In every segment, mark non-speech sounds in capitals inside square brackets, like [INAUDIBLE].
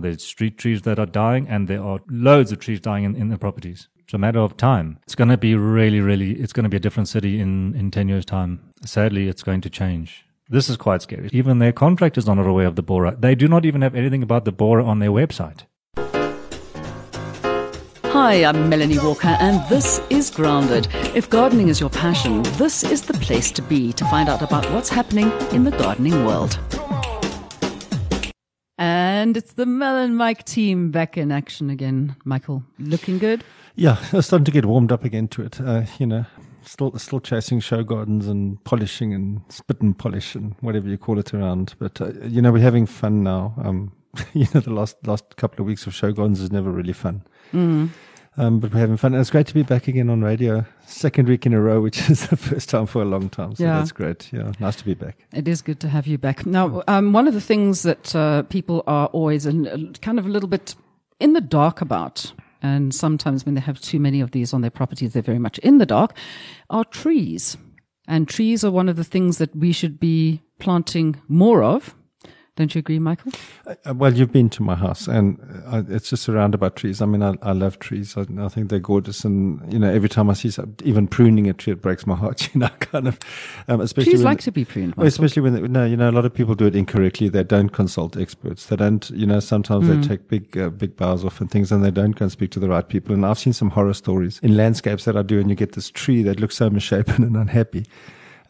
There's street trees that are dying, and there are loads of trees dying in, in the properties. It's a matter of time. It's going to be really, really, it's going to be a different city in, in 10 years' time. Sadly, it's going to change. This is quite scary. Even their contractors are not aware of the borer. They do not even have anything about the borer on their website. Hi, I'm Melanie Walker, and this is Grounded. If gardening is your passion, this is the place to be to find out about what's happening in the gardening world. And it's the Mel and Mike team back in action again. Michael, looking good? Yeah, I'm starting to get warmed up again to it. Uh, you know, still still chasing show gardens and polishing and spit and polish and whatever you call it around. But uh, you know, we're having fun now. Um, [LAUGHS] you know, the last last couple of weeks of show gardens is never really fun. Mm. Um, but we're having fun. And it's great to be back again on radio, second week in a row, which [LAUGHS] is the first time for a long time. So Yeah. that's great. Yeah, nice to be back. It is good to have you back. Now, um, one of the things that uh, people are always in, kind of a little bit in the dark about, and sometimes when they have too many of these on their properties, they're very much in the dark, are trees. And trees are one of the things that we should be planting more of. Don't you agree, Michael? Uh, well, you've been to my house, and uh, it's just surrounded by trees. I mean, I, I love trees. I, I think they're gorgeous, and you know, every time I see some, even pruning a tree, it breaks my heart. [LAUGHS] You know, kind of, um, especially Trees when, like to be pruned. Well, especially when they, no, you know, a lot of people do it incorrectly. They don't consult experts. They don't, you know, sometimes Mm. they take big, uh, big boughs off and things, and they don't go and speak to the right people. And I've seen some horror stories in landscapes that I do, and you get this tree that looks so misshapen [LAUGHS] and unhappy.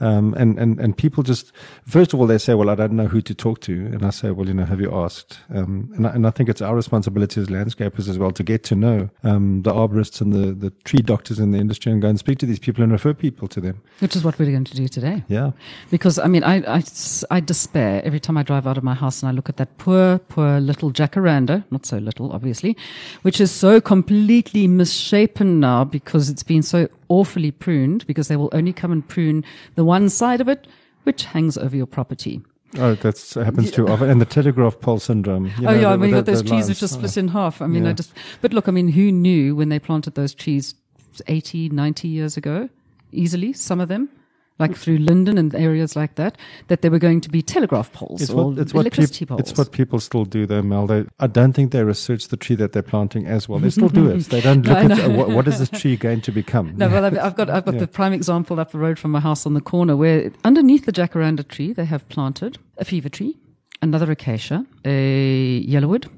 Um, and, and, and people just, first of all, they say, well, I don't know who to talk to. And I say, well, you know, have you asked? Um, and I, and I think it's our responsibility as landscapers as well to get to know, um, the arborists and the, the tree doctors in the industry and go and speak to these people and refer people to them. Which is what we're going to do today. Yeah. Because I mean, I, I, I despair every time I drive out of my house and I look at that poor, poor little jacaranda, not so little, obviously, which is so completely misshapen now because it's been so awfully pruned because they will only come and prune the one side of it, which hangs over your property. Oh, that's happens too often. And the telegraph pole syndrome. you oh know, yeah, I the- mean, you got those trees which are split Oh. in half. I mean, I just, but look, I mean, who knew when they planted those trees 80, 90 years ago, easily, some of them, like through Linden and areas like that, that there were going to be telegraph poles It's or what, it's, what electricity peop- poles. it's what people still do though, Mel. They, I don't think they research the tree that they're planting as well. They still do it. They don't [LAUGHS] look I at uh, what, what is this tree going to become. No, well, I've, I've got I've got the prime example up the road from my house on the corner where underneath the jacaranda tree they have planted a fever tree, another acacia, a yellowwood,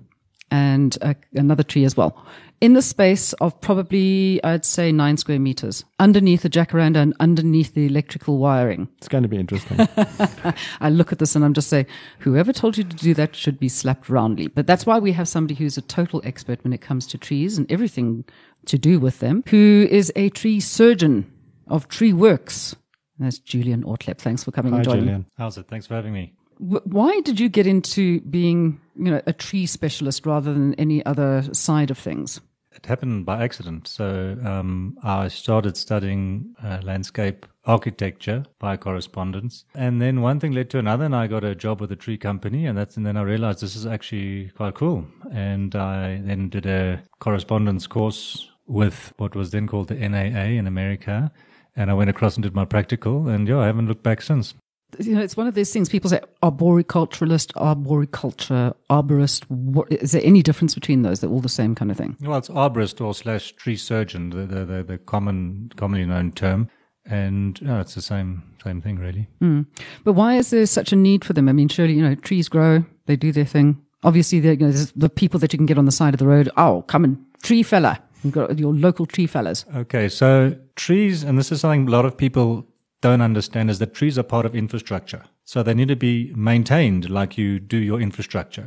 and a, another tree as well. In the space of probably I'd say nine square meters underneath the jacaranda and underneath the electrical wiring. It's going to be interesting. [LAUGHS] I look at this and I'm just saying, whoever told you to do that should be slapped roundly. But that's why we have somebody who's a total expert when it comes to trees and everything to do with them, who is a tree surgeon of Tree Works. And that's Julian Ortlep. Thanks for coming Hi, and joining. Julian. How's it? Thanks for having me. Why did you get into being, you know, a tree specialist rather than any other side of things? It happened by accident. So um, I started studying uh, landscape architecture by correspondence, and then one thing led to another, and I got a job with a tree company, and that's and then I realized this is actually quite cool, and I then did a correspondence course with what was then called the NAA in America, and I went across and did my practical, and yeah, I haven't looked back since. You know, it's one of those things. People say arboriculturalist, arboriculture, arborist. What, is there any difference between those? They're all the same kind of thing. Well, it's arborist or slash tree surgeon, the the, the, the common commonly known term, and yeah, it's the same same thing really. Hmm. But why is there such a need for them? I mean, surely, you know, trees grow, they do their thing. Obviously, you know, the people that you can get on the side of the road. Oh, come and tree fella. You've got your local tree fellas. Okay, so trees, and this is something a lot of people don't understand, is that trees are part of infrastructure. So they need to be maintained like you do your infrastructure.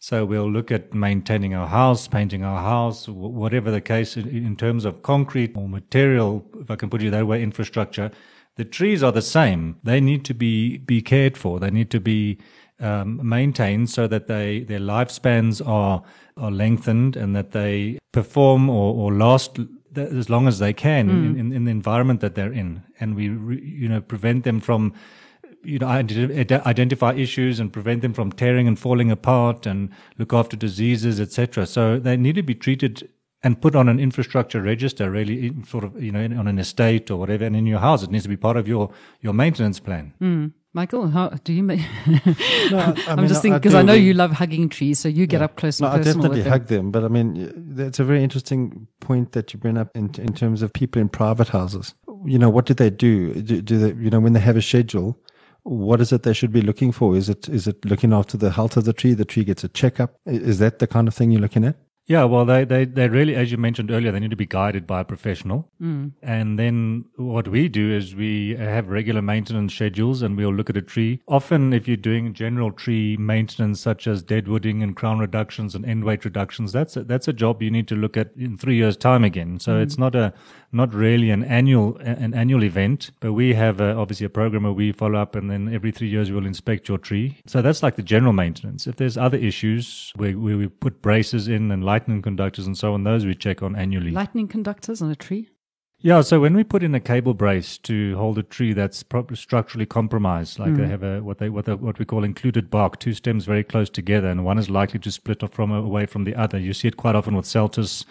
So we'll look at maintaining our house, painting our house, whatever the case in- in terms of concrete or material, if I can put it that way, infrastructure. The trees are the same. They need to be, be cared for. They need to be um, maintained so that they, their lifespans are, are lengthened and that they perform or, or last th- as long as they can hmm. in, in, in the environment that they're in. And we, re, you know, prevent them from, you know, ident- identify issues and prevent them from tearing and falling apart and look after diseases, etc. So they need to be treated and put on an infrastructure register, really, in sort of, you know, on an estate or whatever, and in your house, it needs to be part of your your maintenance plan. Hmm. Michael, how do you make? No, I [LAUGHS] I'm mean, just thinking because do I know you love hugging trees, so you get up close No, and I personal definitely with them. hug them, but I mean, it's a very interesting point that you bring up in, in terms of people in private houses. You know, what do they do? Do, do they, you know, when they have a schedule, what is it they should be looking for? Is it is it looking after the health of the tree? The tree gets a checkup. I- Is that the kind of thing you're looking at? Yeah, well, they, they, they really, as you mentioned earlier, they need to be guided by a professional. Mm. And then what we do is we have regular maintenance schedules and we'll look at a tree. Often, if you're doing general tree maintenance, such as deadwooding and crown reductions and end weight reductions, that's a, that's a job you need to look at in three years' time again. So it's not a, not really an annual, an annual event, but we have a, obviously a program where we follow up and then every three years we'll inspect your tree. So that's like the general maintenance. If there's other issues where, where we put braces in and lightning conductors and so on, those we check on annually. Lightning conductors on a tree. Yeah, so when we put in a cable brace to hold a tree that's structurally compromised, like they mm. have a what they what they, what we call included bark, two stems very close together, and one is likely to split off from away from the other. You see it quite often with Celtis,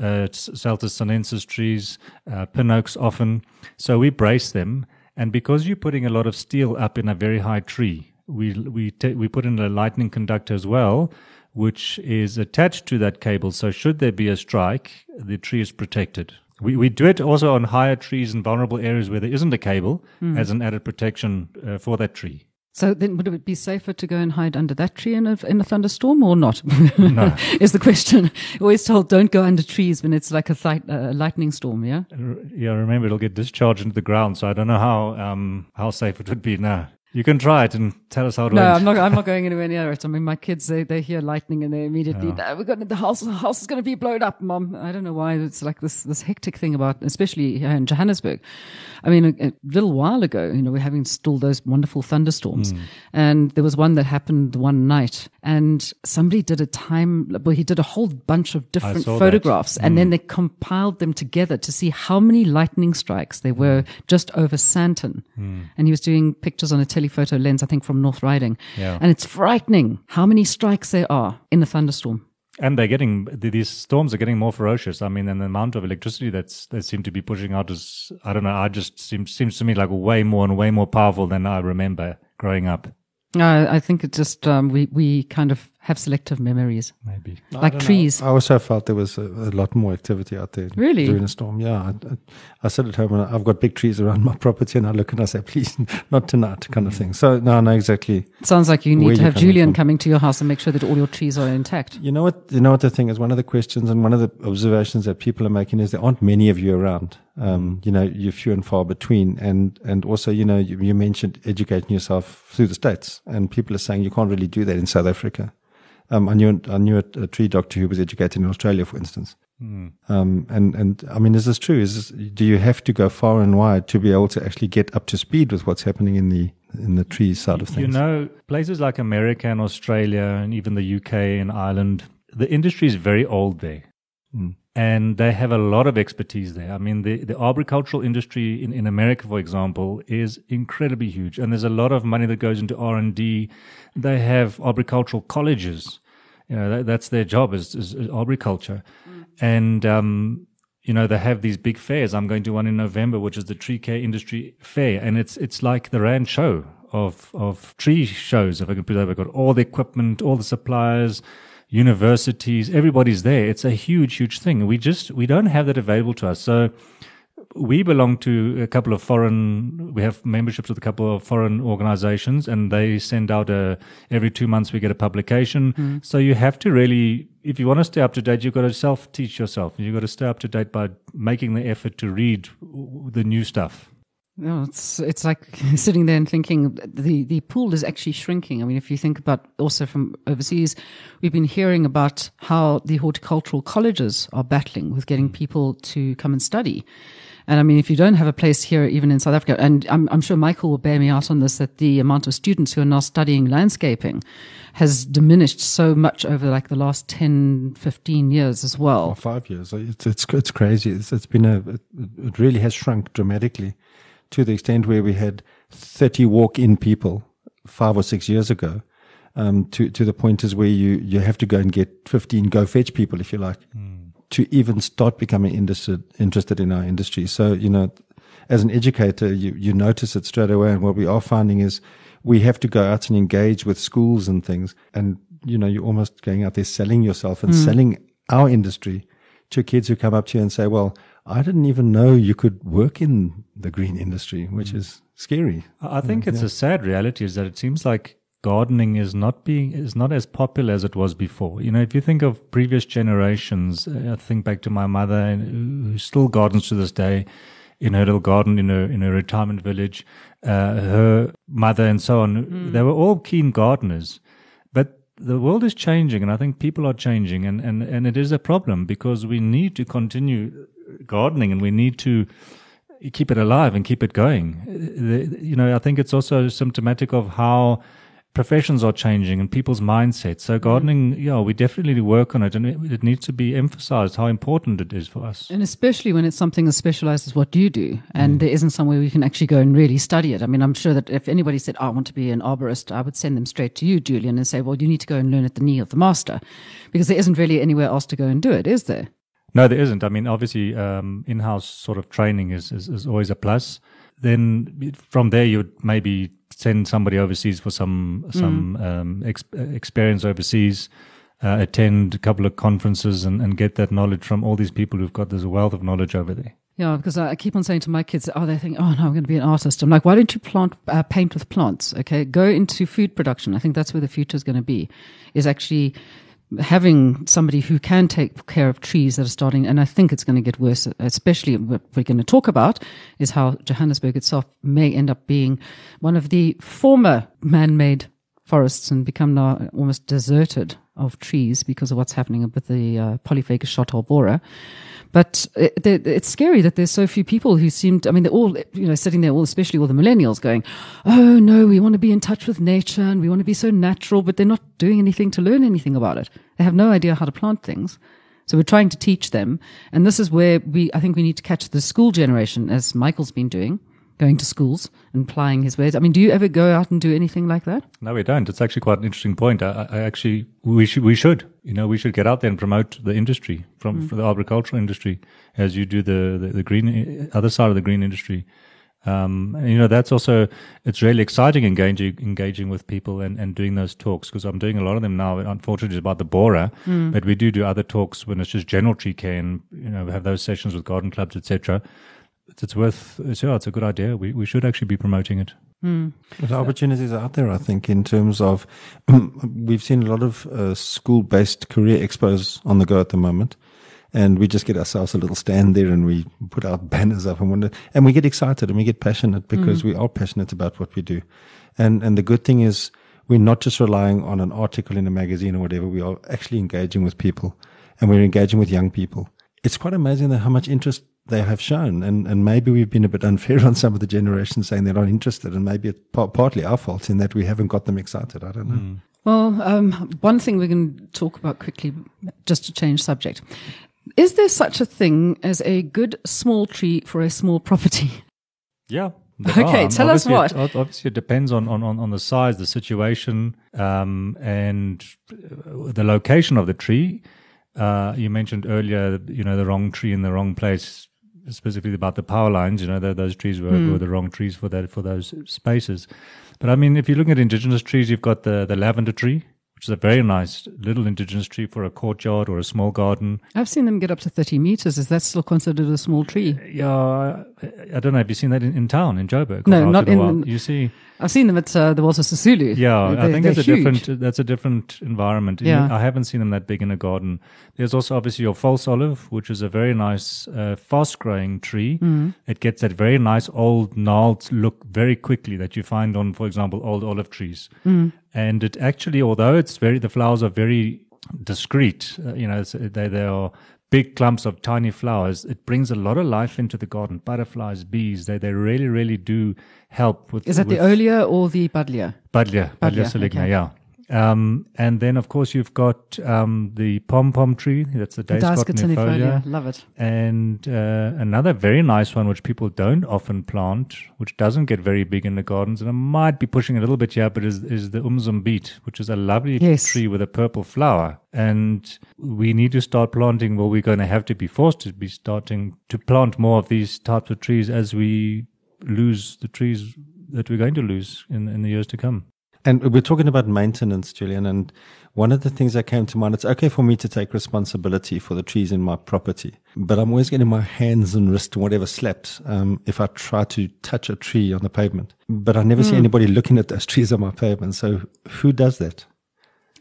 uh, Celtis sinensis trees, uh, pin oaks often. So we brace them, and because you're putting a lot of steel up in a very high tree, we we ta- we put in a lightning conductor as well, which is attached to that cable. So should there be a strike, the tree is protected. We, we do it also on higher trees and vulnerable areas where there isn't a cable as an added protection uh, for that tree. So then, would it be safer to go and hide under that tree in a in a thunderstorm or not? No. [LAUGHS] is the question. Always told, don't go under trees when it's like a th- uh, lightning storm. Yeah. Yeah, remember it'll get discharged into the ground, so I don't know how um, how safe it would be now. You can try it and tell us how it No, went. I'm not. I'm not going anywhere near it. I mean, my kids they, they hear lightning and they immediately "No, we're going to, the house. The house is going to be blown up, mom. I don't know why it's like this this hectic thing about, especially here in Johannesburg. I mean, a, a little while ago, you know, we're having still those wonderful thunderstorms, Hmm. and there was one that happened one night, and somebody did a time. Well, he did a whole bunch of different photographs, and then they compiled them together to see how many lightning strikes there were just over Sandton, and he was doing pictures on a telephoto lens, I think, from North Riding. Yeah. And it's frightening how many strikes there are in a thunderstorm. And they're getting these storms are getting more ferocious. I mean, and the amount of electricity that's they seem to be pushing out is I don't know. I just seems seems to me like way more and way more powerful than I remember growing up. Uh, I think it just, um, we, we kind of have selective memories, Maybe. Like don't know. trees. I also felt there was a, a lot more activity out there Really? during a storm. Yeah, I, I, I sit at home and I've got big trees around my [LAUGHS] property, and I look and I say, "Please, [LAUGHS] not tonight," kind of thing. So no, no, exactly. It Sounds like you need to have Julian from? coming to your house and make sure that all your trees are intact. You know what? You know what the thing is. One of the questions and one of the observations that people are making is there aren't many of you around. Um, you know, you're few and far between, and and also, you know, you, you mentioned educating yourself through the states, and people are saying you can't really do that in South Africa. Um, I knew I knew a, a tree doctor who was educated in Australia, for instance. Um, and and I mean, is this true? Is this, do you have to go far and wide to be able to actually get up to speed with what's happening in the in the tree side of things? You know, places like America and Australia and even the UK and Ireland, the industry is very old there. And they have a lot of expertise there. I mean, the, the arboricultural industry in, in America, for example, is incredibly huge. And there's a lot of money that goes into R&D. They have arboricultural colleges. You know, that, that's their job is, is, is arboriculture. And, um, you know, they have these big fairs. I'm going to one in November, which is the Tree Care Industry Fair. And it's, it's like the Rand show of, of tree shows, if I can put it that way. Got all the equipment, all the suppliers, universities, everybody's there. It's a huge, huge thing. We just, we don't have that available to us. So we belong to a couple of foreign, we have memberships with a couple of foreign organizations and they send out a, every two months we get a publication. Hmm. So you have to really, if you want to stay up to date, you've got to self teach yourself. You've got to stay up to date by making the effort to read the new stuff. No, it's it's like [LAUGHS] sitting there and thinking the the pool is actually shrinking. I mean, if you think about also from overseas, we've been hearing about how the horticultural colleges are battling with getting mm. people to come and study. And I mean, if you don't have a place here, even in South Africa, and I'm, I'm sure Michael will bear me out on this, that the amount of students who are now studying landscaping has diminished so much over like the last 10, 15 years as well. Five years. It's it's it's crazy. It's, it's been a it, it really has shrunk dramatically to the extent where we had thirty walk-in people five or six years ago. Um, to to the point is where you you have to go and get fifteen go fetch people if you like to even start becoming interested interested in our industry. So you know, as an educator, you you notice it straight away. And what we are finding is we have to go out and engage with schools and things. And, you know, you're almost going out there selling yourself and mm. selling our industry to kids who come up to you and say, well, I didn't even know you could work in the green industry, which mm. is scary. I think it's yeah. a sad reality is that it seems like gardening is not being is not as popular as it was before. You know, if you think of previous generations, I think back to my mother who still gardens to this day in her little garden in a in a retirement village. Uh, her mother and so on, mm. they were all keen gardeners, but the world is changing, and I think people are changing, and and and it is a problem because we need to continue gardening, and we need to keep it alive and keep it going. You know, I think it's also symptomatic of how professions are changing and people's mindsets. So gardening, mm. yeah, we definitely work on it, and it, it, needs to be emphasized how important it is for us. And especially when it's something as specialized as what you do, and mm. there isn't somewhere we can actually go and really study it. I mean, I'm sure that if anybody said, oh, "I want to be an arborist," I would send them straight to you, Julian, and say, "Well, you need to go and learn at the knee of the master," because there isn't really anywhere else to go and do it, is there? No, there isn't. I mean, obviously, um, in-house sort of training is, is, is always a plus. Then from there, you'd maybe send somebody overseas for some some mm. um, ex- experience overseas, uh, attend a couple of conferences, and, and get that knowledge from all these people who've got this wealth of knowledge over there. Yeah, because I keep on saying to my kids, oh, they think, oh no, I'm going to be an artist. I'm like, why don't you plant, uh, paint with plants? Okay, go into food production. I think that's where the future is going to be. Is actually having somebody who can take care of trees that are starting, and I think it's going to get worse, especially what we're going to talk about is how Johannesburg itself may end up being one of the former man-made forests and become now almost deserted of trees because of what's happening with the uh, polyphagous borer. But it, it's scary that there's so few people who seem to, I mean, they're all, you know, sitting there, all, especially all the millennials going, oh no, we want to be in touch with nature and we want to be so natural, but they're not doing anything to learn anything about it. They have no idea how to plant things. So we're trying to teach them. And this is where we, I think we need to catch the school generation as Michael's been doing going to schools and plying his ways. I mean, do you ever go out and do anything like that? No, we don't. It's actually quite an interesting point. I, I actually, we should, we should, you know, we should get out there and promote the industry from, mm. the agricultural industry as you do the, the, the, green, other side of the green industry. Um, and, you know, that's also, it's really exciting engaging, engaging with people and, and doing those talks because I'm doing a lot of them now, unfortunately, it's about the borer, mm. but we do do other talks when it's just general tree care and, you know, have those sessions with garden clubs, etc it's, it's worth, it's, yeah, it's a good idea. We, we should actually be promoting it. Mm. There's opportunities out there, I think, in terms of we've seen a lot of uh, school based career expos on the go at the moment. And we just get ourselves a little stand there and we put our [LAUGHS] banners up and wonder, and we get excited and we get passionate because mm. we are passionate about what we do. And, and the good thing is we're not just relying on an article in a magazine or whatever. We are actually engaging with people and we're engaging with young people. It's quite amazing that how much interest they have shown. And, and maybe we've been a bit unfair [LAUGHS] on some of the generations saying they're not interested. And maybe it's partly our fault in that we haven't got them excited. I don't know. Mm. Well, um, one thing we can talk about quickly, just to change subject. Is there such a thing as a good small tree for a small property? [LAUGHS] Yeah. Okay, tell us what. It, obviously, it depends on, on, on the size, the situation, um, and the location of the tree. Uh, you mentioned earlier, you know, the wrong tree in the wrong place specifically about the power lines. You know, the, those trees were, mm. were the wrong trees for that for those spaces. But I mean, if you look at indigenous trees, you've got the the lavender tree, which is a very nice little indigenous tree for a courtyard or a small garden. I've seen them get up to 30 meters. Is that still considered a small tree? Yeah, I don't know. Have you seen that in, in town, in Joburg? No, not in. You see, I've seen them at uh, the Walter Sisulu. Yeah, they, I think that's a different. That's a different environment. Yeah. I haven't seen them that big in a garden. There's also obviously your false olive, which is a very nice, uh, fast-growing tree. Mm-hmm. It gets that very nice old gnarled look very quickly that you find on, for example, old olive trees. Mm. And it actually, although it's very, the flowers are very discreet, uh, you know, they, they are big clumps of tiny flowers. It brings a lot of life into the garden. Butterflies, bees, they, they really, really do help with. Is that with the Olea or the Buddleia? Buddleia, Buddleia saligna, okay. yeah. Um, and then, of course, you've got um, the pom pom tree. That's the Dais cotinifolia. Love it. And uh, another very nice one, which people don't often plant, which doesn't get very big in the gardens, and I might be pushing a little bit here, but is, is the umzimbeet, which is a lovely yes. tree with a purple flower. And we need to start planting. Well, we're going to have to be forced to be starting to plant more of these types of trees as we lose the trees that we're going to lose in, in the years to come. And we're talking about maintenance, Julian. And one of the things that came to mind, it's okay for me to take responsibility for the trees in my property, but I'm always getting my hands and wrists and whatever slapped um, if I try to touch a tree on the pavement. But I never mm. see hmm. anybody looking at those [LAUGHS] trees on my pavement. So who does that?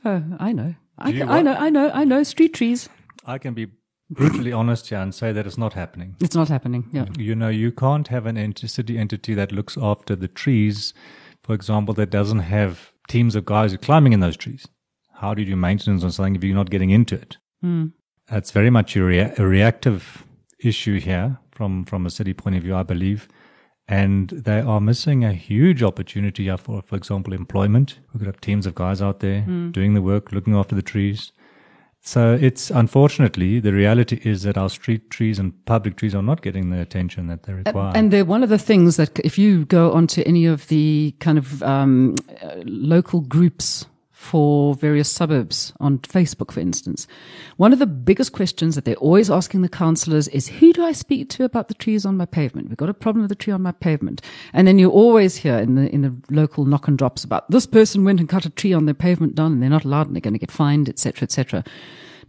Oh, I know. I, can, I know. I know. I know. Street trees. I can be brutally honest here and say that it's not happening. It's not happening. Yeah. You know, you can't have an city entity that looks after the trees for example, that doesn't have teams of guys climbing in those trees. How do you do maintenance on something if you're not getting into it? Mm. That's very much a, rea- a reactive issue here from, from a city point of view, I believe. And they are missing a huge opportunity for, for example, employment. We could have teams of guys out there mm. doing the work, looking after the trees. So it's unfortunately the reality is that our street trees and public trees are not getting the attention that they require. And they're one of the things that if you go onto any of the kind of um, local groups for various suburbs on Facebook, for instance. One of the biggest questions that they're always asking the councillors is, who do I speak to about the trees on my pavement? We've got a problem with the tree on my pavement. And then you always hear in the, in the local knock and drops about this person went and cut a tree on their pavement down and they're not allowed and they're going to get fined, etc., etc.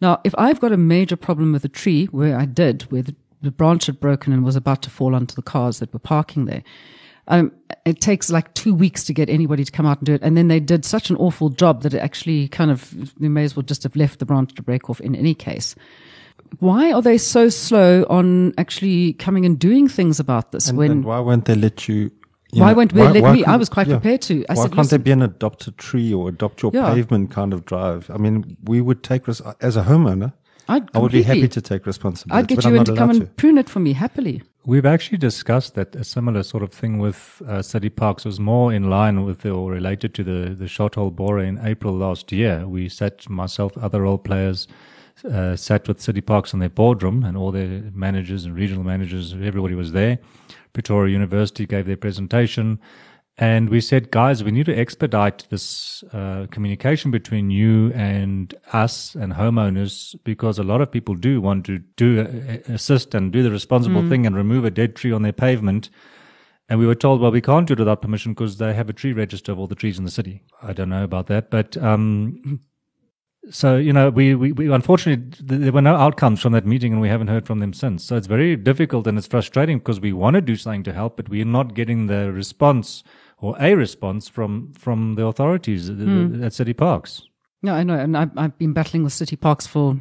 Now, if I've got a major problem with a tree where I did, where the, the branch had broken and was about to fall onto the cars that were parking there, um, it takes like two weeks to get anybody to come out and do it. And then they did such an awful job that it actually kind of, they may as well just have left the branch to break off in any case. Why are they so slow on actually coming and doing things about this? And, when and why won't they let you? you why know, won't they why, let why me? I was quite yeah, prepared to. I why said, can't there be an adopt a tree or adopt your yeah. pavement kind of drive? I mean, we would take res- as a homeowner. I'd I would be happy to take responsibility. I'd get you in to come and prune it for me happily. We've actually discussed that a similar sort of thing with uh, city parks was more in line with or related to the the Shotthole Borer in April last year. We sat myself, other role players, uh, sat with city parks in their boardroom, and all their managers and regional managers, everybody was there. Pretoria University gave their presentation. And we said, guys, we need to expedite this uh, communication between you and us and homeowners because a lot of people do want to do uh, assist and do the responsible mm. thing and remove a dead tree on their pavement. And we were told, well, we can't do it without permission because they have a tree register of all the trees in the city. I don't know about that, but um, [CLEARS THROAT] so you know, we, we, we unfortunately there were no outcomes from that meeting, and we haven't heard from them since. So it's very difficult and it's frustrating because we want to do something to help, but we're not getting the response or a response from from the authorities mm. at city parks. Yeah, I know, and I've, I've been battling with city parks for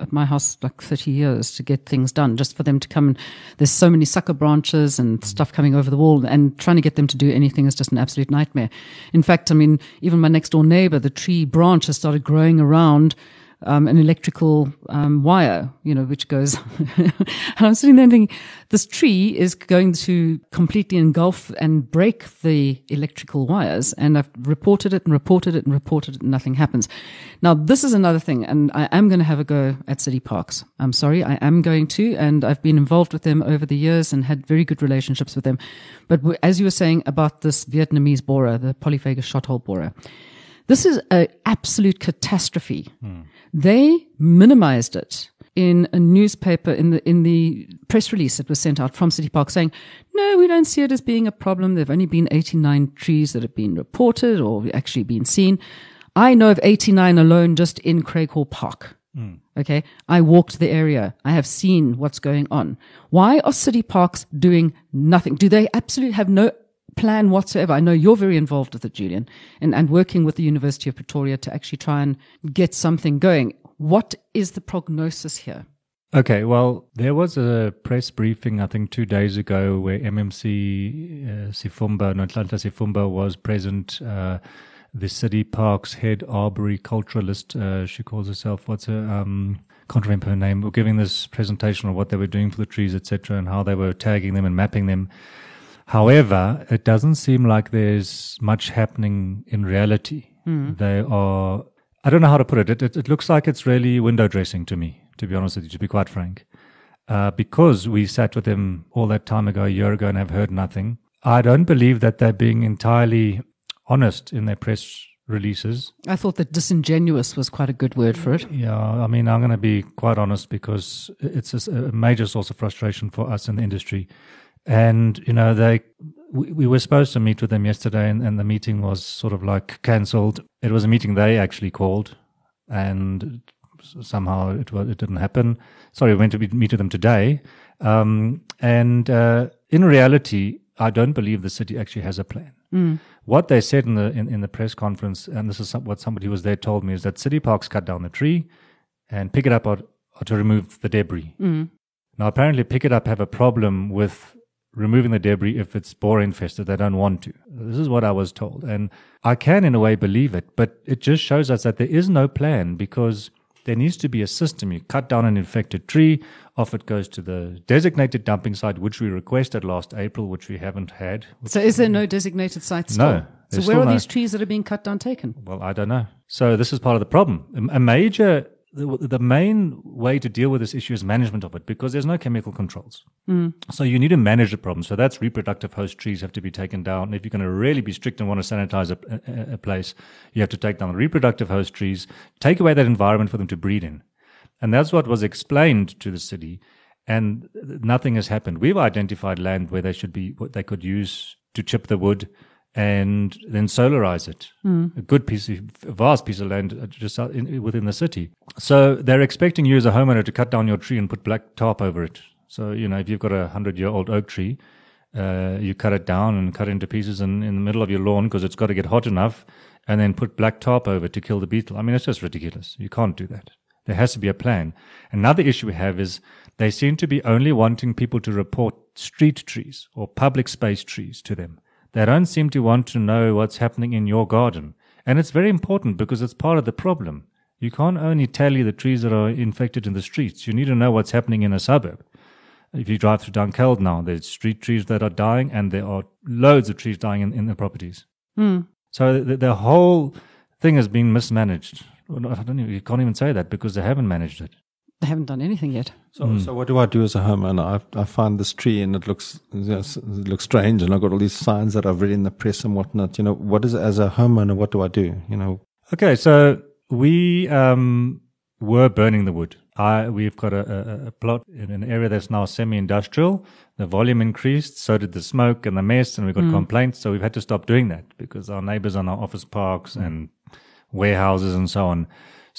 at my house like thirty years to get things done, just for them to come. and There's so many sucker branches and mm. stuff coming over the wall, and trying to get them to do anything is just an absolute nightmare. In fact, I mean, even my next door neighbor, the tree branch has started growing around um, an electrical um, wire, you know, which goes. [LAUGHS] and I'm sitting there thinking, this tree is going to completely engulf and break the electrical wires. And I've reported it and reported it and reported it, and nothing happens. Now, this is another thing, and I am going to have a go at city parks. I'm sorry, I am going to, and I've been involved with them over the years and had very good relationships with them. But as you were saying about this Vietnamese borer, the polyphagous shotthole borer, this is an absolute catastrophe. Hmm. They minimized it in a newspaper in the in the press release that was sent out from City Park saying, "No, we don't see it as being a problem. There've only been 89 trees that have been reported or actually been seen. I know of 89 alone just in Craighall Park." Mm. Okay. I walked the area. I have seen what's going on. Why are city parks doing nothing? Do they absolutely have no plan whatsoever. I know you're very involved with it, Julian, and, and working with the University of Pretoria to actually try and get something going. What is the prognosis here? Okay, well, there was a press briefing, I think, two days ago where MMC uh, Sifumba, Nhlanhla Sifumba, was present. Uh, the city parks head arboriculturalist, uh, she calls herself, what's her, um, can't remember her name, were giving this presentation of what they were doing for the trees, etc., and how they were tagging them and mapping them. However, it doesn't seem like there's much happening in reality. Mm. They are, I don't know how to put it. It, it. it, looks like it's really window dressing to me, to be honest with you, to be quite frank. Uh, because we sat with them all that time ago, a year ago, and have heard nothing. I don't believe that they're being entirely honest in their press releases. I thought that disingenuous was quite a good word for it. Yeah, I mean, I'm going to be quite honest because it's a, a major source of frustration for us in the industry And, you know, they, we, we were supposed to meet with them yesterday and, and the meeting was sort of like cancelled. It was a meeting they actually called and somehow it was, it didn't happen. Sorry, we went to meet with them today. Um, and, uh, in reality, I don't believe the city actually has a plan. Mm. What they said in the in, in the press conference, and this is what somebody who was there told me, is that City Parks cut down the tree and Pikitup or, or to remove the debris. Mm. Now, apparently, Pikitup have a problem with removing the debris if it's borer infested. They don't want to. This is what I was told, and I can in a way believe it, but it just shows us that there is no plan because there needs to be a system. You cut down an infected tree, off it goes to the designated dumping site, which we requested last April, which we haven't had. So, is there no designated site still? No. So, where are no- these trees that are being cut down taken? Well, I don't know. So this is part of the problem. A a major, the, the main way to deal with this issue is management of it because there's no chemical controls. Mm. So you need to manage the problem. So that's reproductive host trees have to be taken down. If you're going to really be strict and want to sanitize a, a, a place, you have to take down the reproductive host trees, take away that environment for them to breed in. And that's what was explained to the city. And nothing has happened. We've identified land where they should be, what they could use to chip the wood and then solarize it. A good piece, of, a vast piece of land uh, just in, within the city. So they're expecting you as a homeowner to cut down your tree and put black tarp over it. So, you know, if you've got a hundred year old oak tree, uh, you cut it down and cut it into pieces in, in the middle of your lawn because it's got to get hot enough and then put black tarp over to kill the beetle. I mean, it's just ridiculous. You can't do that. There has to be a plan. Another issue we have is they seem to be only wanting people to report street trees or public space trees to them. They don't seem to want to know what's happening in your garden. And it's very important because it's part of the problem. You can't only tally the trees that are infected in the streets. You need to know what's happening in a suburb. If you drive through Dunkeld now, there's street trees that are dying and there are loads of trees dying in, in the properties. Hmm. So the, the whole thing has been mismanaged. I don't even, you can't even say that because they haven't managed it. They haven't done anything yet. So, hmm. so what do I do as a homeowner? I, I find this tree and it looks yes, it looks strange, and I've got all these signs that I've read in the press and whatnot. You know, what is as a homeowner? What do I do? You know, Okay, so we um, were burning the wood. I, we've got a, a, a plot in an area that's now semi-industrial. The volume increased, so did the smoke and the mess, and we got hmm. complaints. So we've had to stop doing that because our neighbors on our office parks hmm. and warehouses and so on.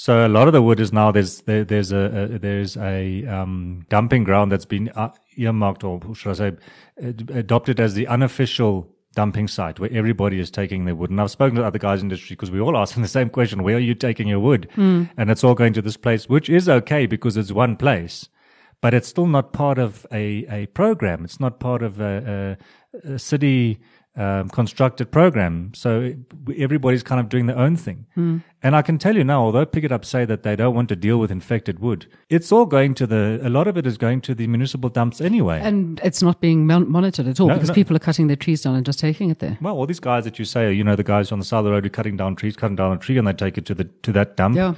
So a lot of the wood is now there's there, there's a, a there's a um, dumping ground that's been uh, earmarked or should I say adopted as the unofficial dumping site where everybody is taking their wood. And I've spoken to other guys in the industry because we all asking the same question: Where are you taking your wood? And it's all going to this place, which is okay because it's one place, but it's still not part of a a program. It's not part of a, a, a city um, constructed program. So everybody's kind of doing their own thing. And I can tell you now, although Pikitup say that they don't want to deal with infected wood, it's all going to the, a lot of it is going to the municipal dumps anyway. And it's not being mon- monitored at all No, because no. people are cutting their trees down and just taking it there. well, all these guys that you say, are, you know, the guys on the side of the road who are cutting down trees, cutting down a tree, and they take it to the to that dump. Yeah.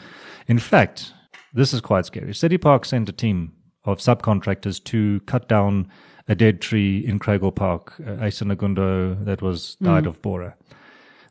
In fact, this is quite scary. City Park sent a team of subcontractors to cut down a dead tree in Craighall Park, uh, Acer negundo, that was died of borer.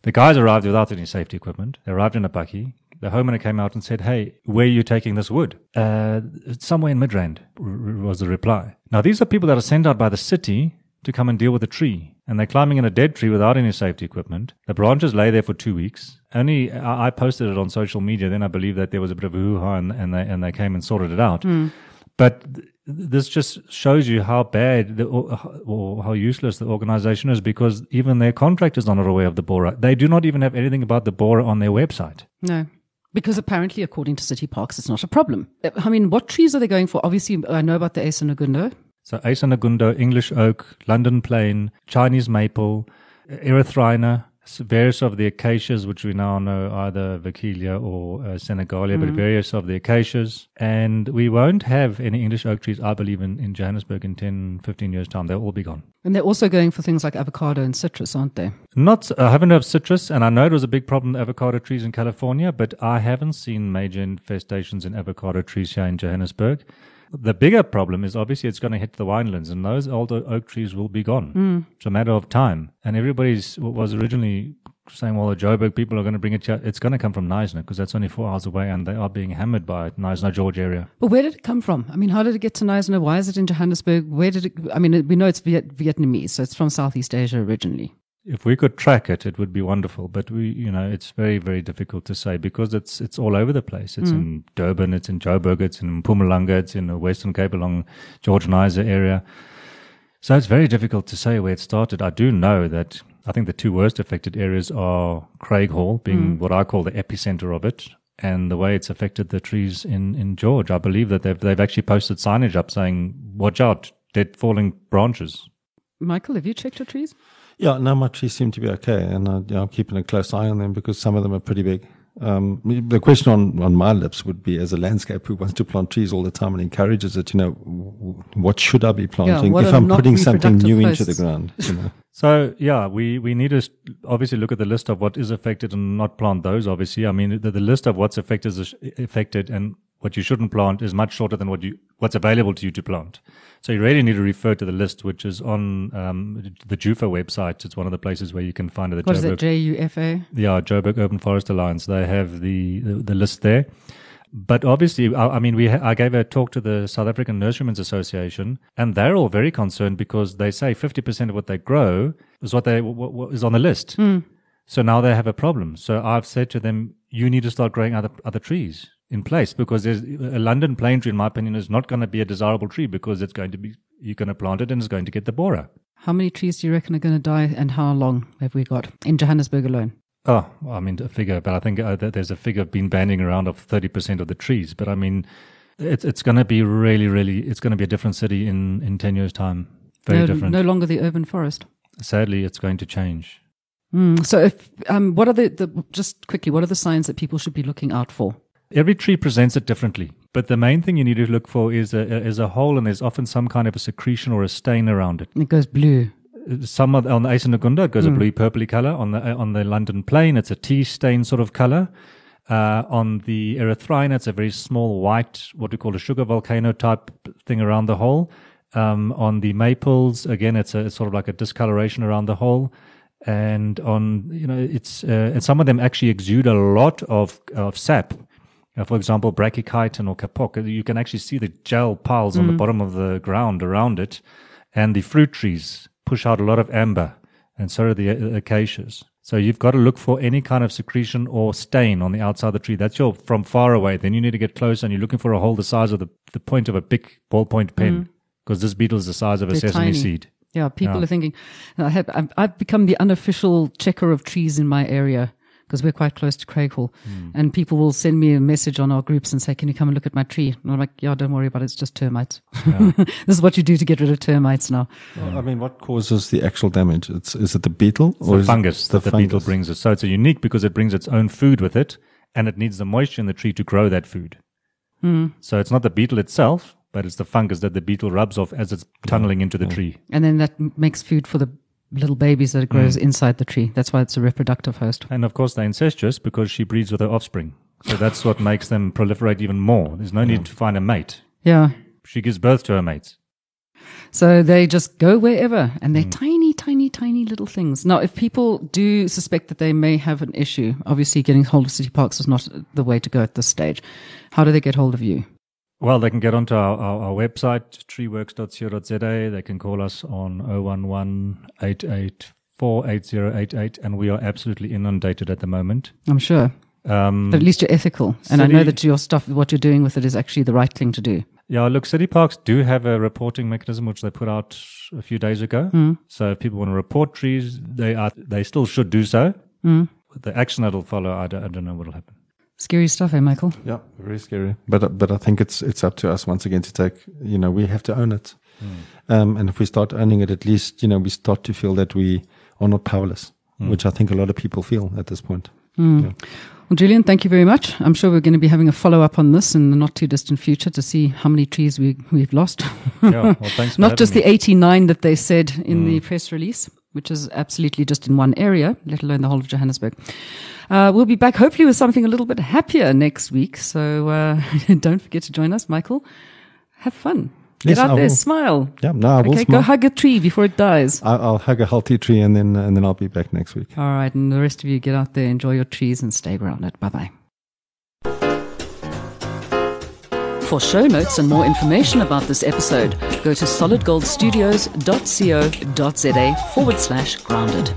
The guys arrived without any safety equipment. They arrived in a bakkie. The homeowner came out and said, Hey, where are you taking this wood? Uh, somewhere in Midrand, was the reply. Now, these are people that are sent out by the city to come and deal with a tree. And they're climbing in a dead tree without any safety equipment. The branches lay there for two weeks. Only I I posted it on social media. Then I believe that there was a bit of a hoo-ha and, and, they, and they came and sorted it out. But th- this just shows you how bad the, or, how useless the organization is because even their contractors are not aware of the borer. They do not even have anything about the borer on their website. No. Because apparently, according to city parks, it's not a problem. I mean, what trees are they going for? Obviously, I know about the Acer negundo. So Acer negundo, English oak, London plane, Chinese maple, erythrina, various of the acacias, which we now know either Vachellia or uh, Senegalia, but various of the acacias. And we won't have any English oak trees, I believe, in, in Johannesburg in 10, 15 years' time. They'll all be gone. And they're also going for things like avocado and citrus, aren't they? Not, I haven't heard of citrus, and I know it was a big problem, avocado trees in California, but I haven't seen major infestations in avocado trees here in Johannesburg. The bigger problem is obviously it's going to hit the winelands, and those older oak trees will be gone. Hmm. It's a matter of time. And everybody's what was originally saying, well, the Joburg people are going to bring it. It's going to come from Knysna because that's only four hours away and they are being hammered by Knysna George area. But where did it come from? I mean, how did it get to Knysna? Why is it in Johannesburg? Where did it, I mean, we know it's Viet, Vietnamese, so it's from Southeast Asia originally. If we could track it, it would be wonderful. But we, you know, it's very, very difficult to say because it's it's all over the place. It's mm. in Durban, it's in Joburg, it's in Mpumalanga, it's in the Western Cape along George Knysna area. So it's very difficult to say where it started. I do know that I think the two worst affected areas are Craighall, being mm. what I call the epicenter of it, and the way it's affected the trees in, in George. I believe that they've, they've actually posted signage up saying, watch out, dead falling branches. Michael, have you checked your trees? Yeah, no, my trees seem to be okay, and uh, yeah, I'm keeping a close eye on them because some of them are pretty big. Um, the question on, on my lips would be, as a landscape who wants to plant trees all the time and encourages it, you know, what should I be planting yeah, if I'm putting something new posts? into the ground? You know? [LAUGHS] so yeah, we, we need to obviously look at the list of what is affected and not plant those. Obviously, I mean the, the list of what's affected is affected and what you shouldn't plant is much shorter than what you what's available to you to plant. So you really need to refer to the list, which is on um, the JUFA website. It's one of the places where you can find it. What Joburg, is it? J U F A. Yeah, Joburg Urban Forest Alliance. They have the the, the list there. But obviously, I, I mean, we ha- I gave a talk to the South African Nurserymen's Association, and they're all very concerned because they say fifty percent of what they grow is what they what, what is on the list. Mm. So now they have a problem. So I've said to them, you need to start growing other other trees in place because there's a London plane tree, in my opinion, is not going to be a desirable tree because it's going to be you're going to plant it and it's going to get the borer. How many trees do you reckon are going to die, and how long have we got in Johannesburg alone? Oh, I mean, a figure, but I think uh, there's a figure been banding around of 30% of the trees. But I mean, it's it's going to be really, really, it's going to be a different city in, in 10 years' time. Very no, different. No longer the urban forest. Sadly, it's going to change. Mm, so, if um, what are the, the just quickly, what are the signs that people should be looking out for? Every tree presents it differently, but the main thing you need to look for is a is a hole, and there's often some kind of a secretion or a stain around it. It goes blue. Some of, on the Acer negundo it goes mm. a hmm. blue purpley color. On the on the London plane, it's a tea stain sort of color. Uh, on the erythrina, it's a very small white, what we call a sugar volcano type thing around the hole. Um, on the maples, again, it's, a, it's sort of like a discoloration around the hole and on you know it's uh, and some of them actually exude a lot of of sap for example, brachychiton or kapok, uh, you can actually see the gel piles mm. on the mm. bottom of the ground around it. And the fruit trees push out a lot of amber, and so do the uh, acacias. So you've got to look for any kind of secretion or stain on the outside of the tree. That's your from far away. Then you need to get close, and you're looking for a hole the size of the, the point of a big ballpoint pen, because mm. this beetle is the size of a They're sesame tiny. seed. Yeah, people yeah. are thinking. I have, I've become the unofficial checker of trees in my area because we're quite close to Craighall. Mm. And people will send me a message on our groups and say, Can you come and look at my tree? And I'm like, Yeah, don't worry about it. It's just termites. Yeah. [LAUGHS] this is what you do to get rid of termites now. Well, I mean, what causes the actual damage? It's, is it the beetle or the fungus the that the fungus? beetle brings it? So it's a unique because it brings its own food with it and it needs the moisture in the tree to grow that food. Mm. So it's not the beetle itself, but it's the fungus that the beetle rubs off as it's tunneling into the tree. And then that makes food for the little babies that grows mm. inside the tree. That's why it's a reproductive host. And of course, they're incestuous because she breeds with her offspring. So that's what makes them proliferate even more. There's no need to find a mate. Yeah. She gives birth to her mates. So they just go wherever and they're mm. tiny, tiny, tiny little things. Now, if people do suspect that they may have an issue, obviously getting hold of city parks is not the way to go at this stage. How do they get hold of you? Well, they can get onto our, our, our website, treeworks.co.za. They can call us on 011 and we are absolutely inundated at the moment. I'm sure. Um, but at least you're ethical. And I know that your stuff, what you're doing with it is actually the right thing to do. Yeah, look, city parks do have a reporting mechanism which they put out a few days ago. Mm. So if people want to report trees, they are they still should do so. Mm. The action that'll follow, I don't, I don't know what will happen. Scary stuff, eh, Michael? Yeah, very scary. But but I think it's it's up to us once again to take. You know, we have to own it, mm. um, and if we start owning it, at least you know we start to feel that we are not powerless, mm. which I think a lot of people feel at this point. Mm. Yeah. Well, Julian, thank you very much. I'm sure we're going to be having a follow up on this in the not too distant future to see how many trees we, we've lost. yeah, well, [LAUGHS] thanks not just me. the 89 that they said in the hmm. press release, which is absolutely just in one area, let alone the whole of Johannesburg. Uh, we'll be back hopefully with something a little bit happier next week. So uh, [LAUGHS] don't forget to join us, Michael. Have fun. Get Yes, out I there, will. smile. Yeah, no, I will Okay, smile. go hug a tree before it dies. I- I'll hug a healthy tree and then and then I'll be back next week. All right, and the rest of you get out there, enjoy your trees, and stay grounded. Bye bye. For show notes and more information about this episode, go to solidgoldstudios.co.za forward slash grounded.